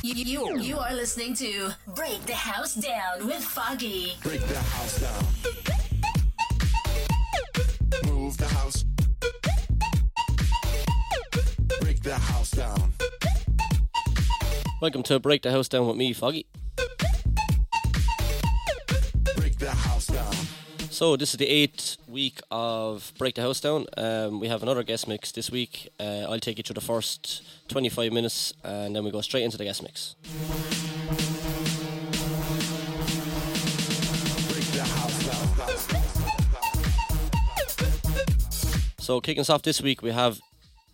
You, you, you are listening to Break the House Down with Foggy. Break the house down. Move the house. Break the house down. Welcome to Break the House Down with me, Foggy. So this is the eighth week of Break the House Down. Um, we have another guest mix this week. Uh, I'll take you through the first 25 minutes, and then we go straight into the guest mix. So kicking us off this week, we have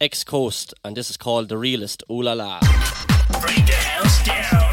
X Coast, and this is called the Realist. Ooh la la. Break the house down.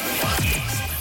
いいですね。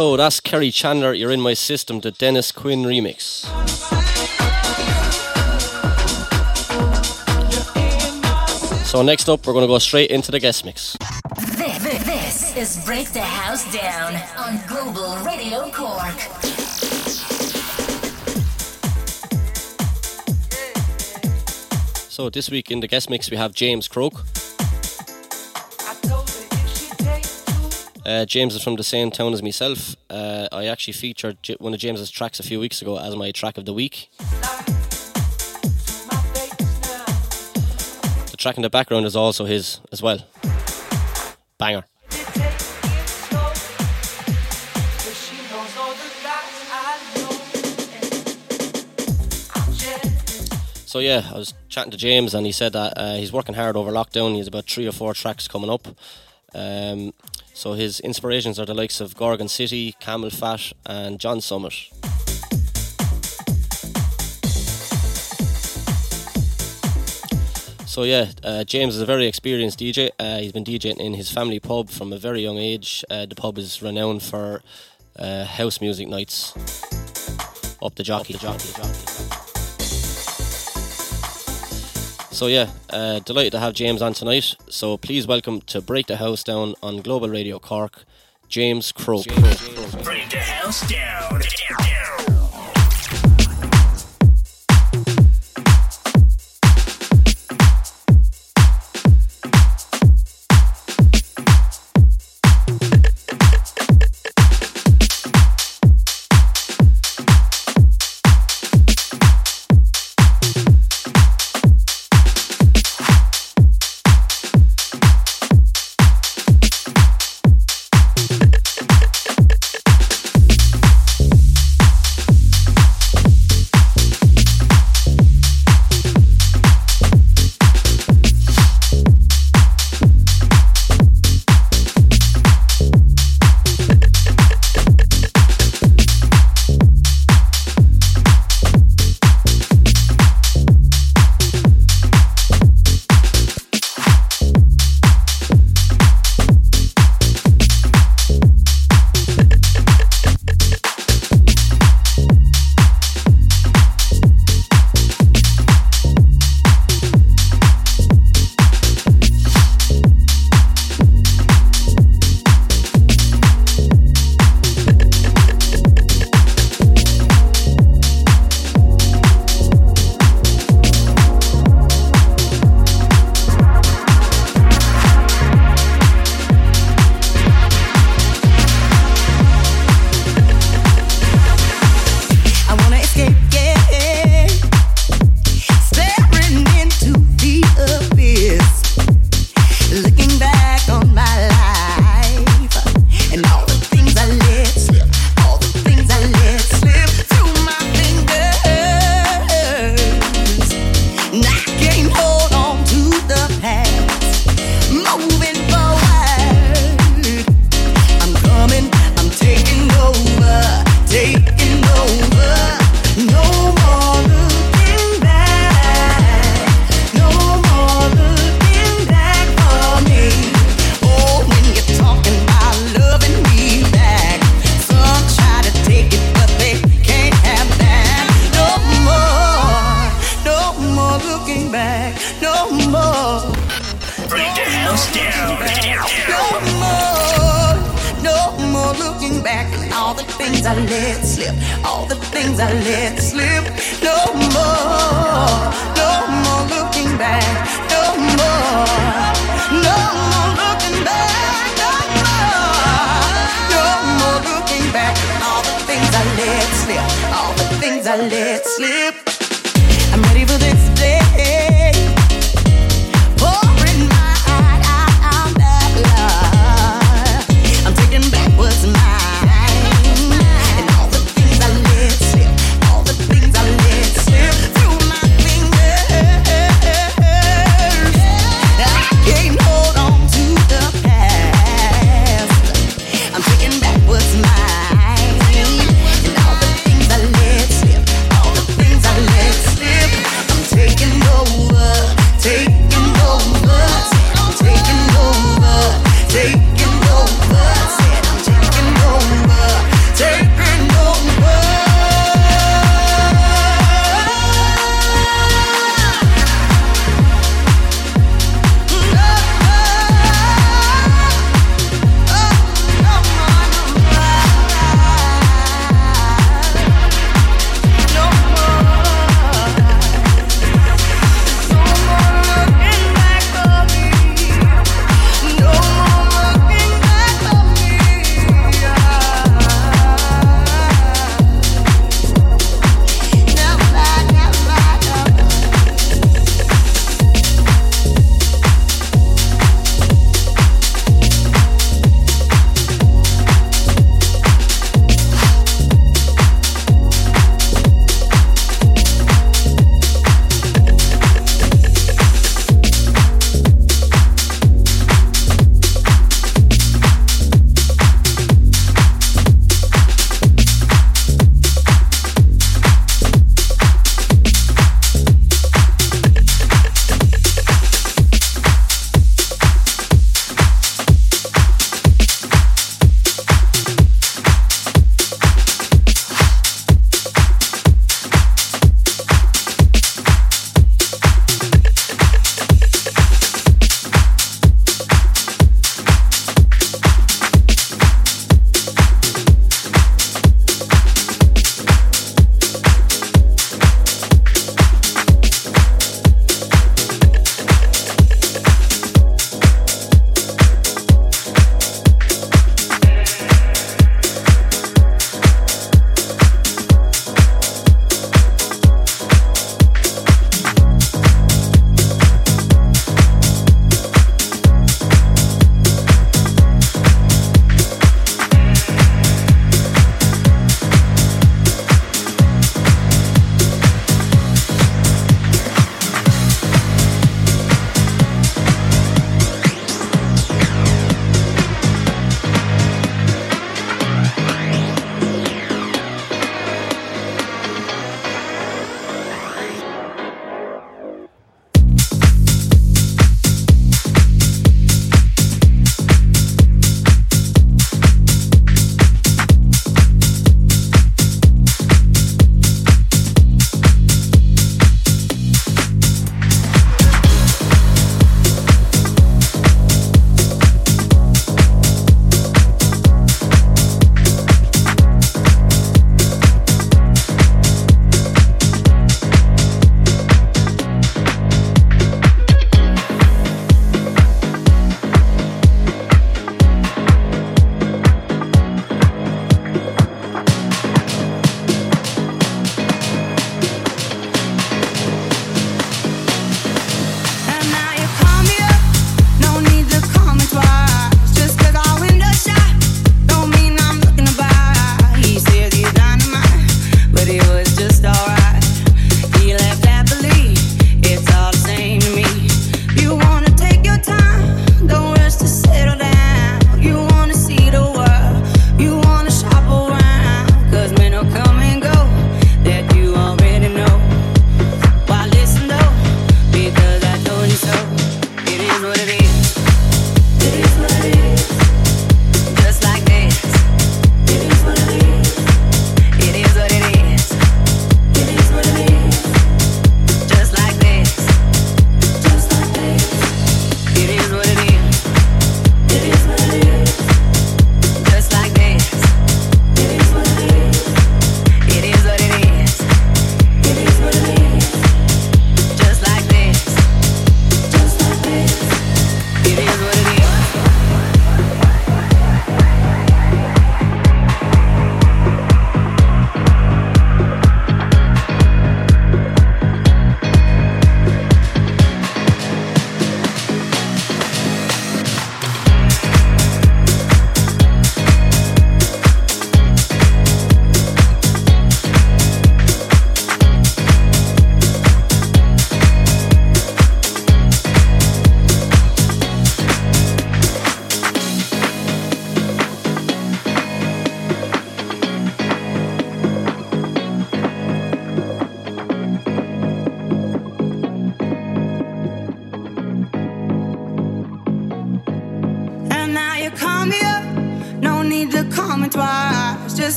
So that's Kerri Chandler, You're in My System, the Dennis Quinn remix. So next up, we're going to go straight into the guest mix. This, this, this is Break the House Down on Global Radio Cork. So this week in the guest mix, we have James Croak. Uh, James is from the same town as myself. Uh, I actually featured one of James's tracks a few weeks ago as my track of the week. The track in the background is also his as well. Banger. So yeah, I was chatting to James and he said that uh, he's working hard over lockdown. He has about three or four tracks coming up. Um, so his inspirations are the likes of Gorgon City, CamelPhat, and John Summit. So yeah, uh, James is a very experienced DJ. Uh, he's been DJing in his family pub from a very young age. Uh, the pub is renowned for uh, house music nights. Up the jockey, jockey, jockey. So yeah, uh, delighted to have James on tonight. So please welcome to Break the House Down on Global Radio Cork, James Croak. Break the House Down. I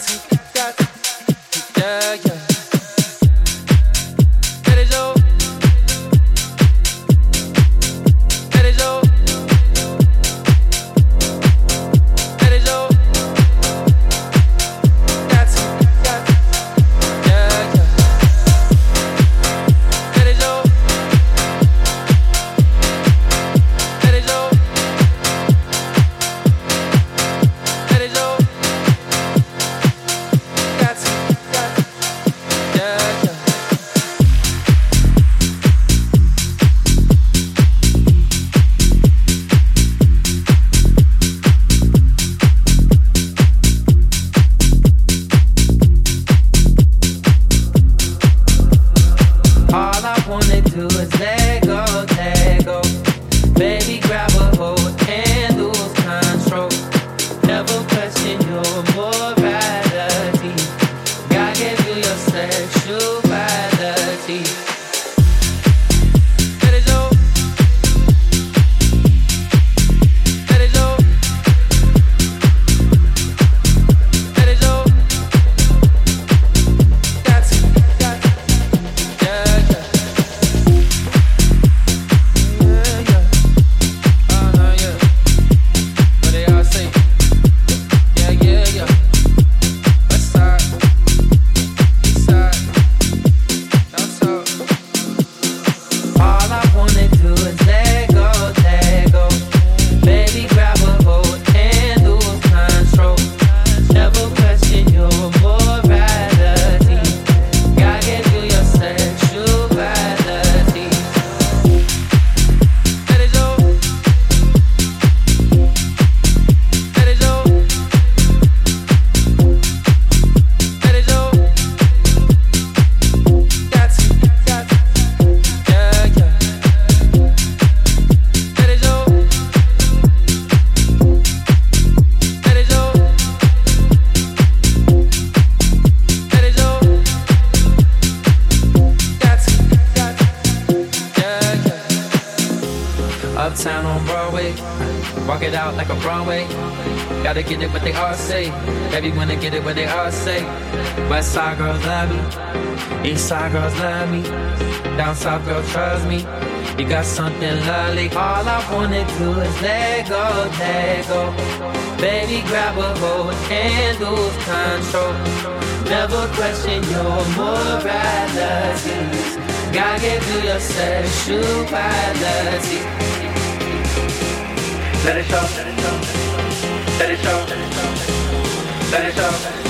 got to south girl, trust me. You got something lovely. All I wanna do is let go, let go. Baby, grab a hold and lose control. Never question your morality. Gotta get through your sexuality. Let it show, let it show, let it show, let it show.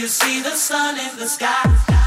You see the sun in the sky.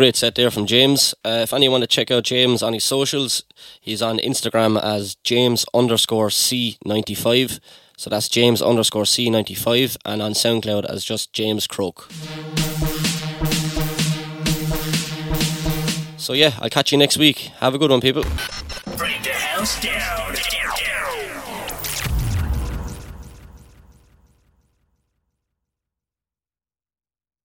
Great set there from James. Uh, if anyone to check out James on his socials, he's on Instagram as James underscore C95. So that's James underscore C95 and on SoundCloud as just James Croak. So yeah, I'll catch you next week. Have a good one, people. Break the House Down.